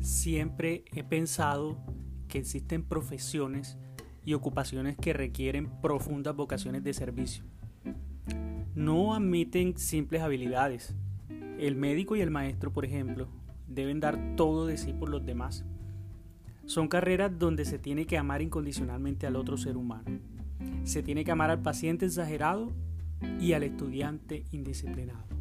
siempre he pensado que existen profesiones y ocupaciones que requieren profundas vocaciones de servicio. No admiten simples habilidades. El médico y el maestro, por ejemplo, deben dar todo de sí por los demás. Son carreras donde se tiene que amar incondicionalmente al otro ser humano. Se tiene que amar al paciente exagerado y al estudiante indisciplinado.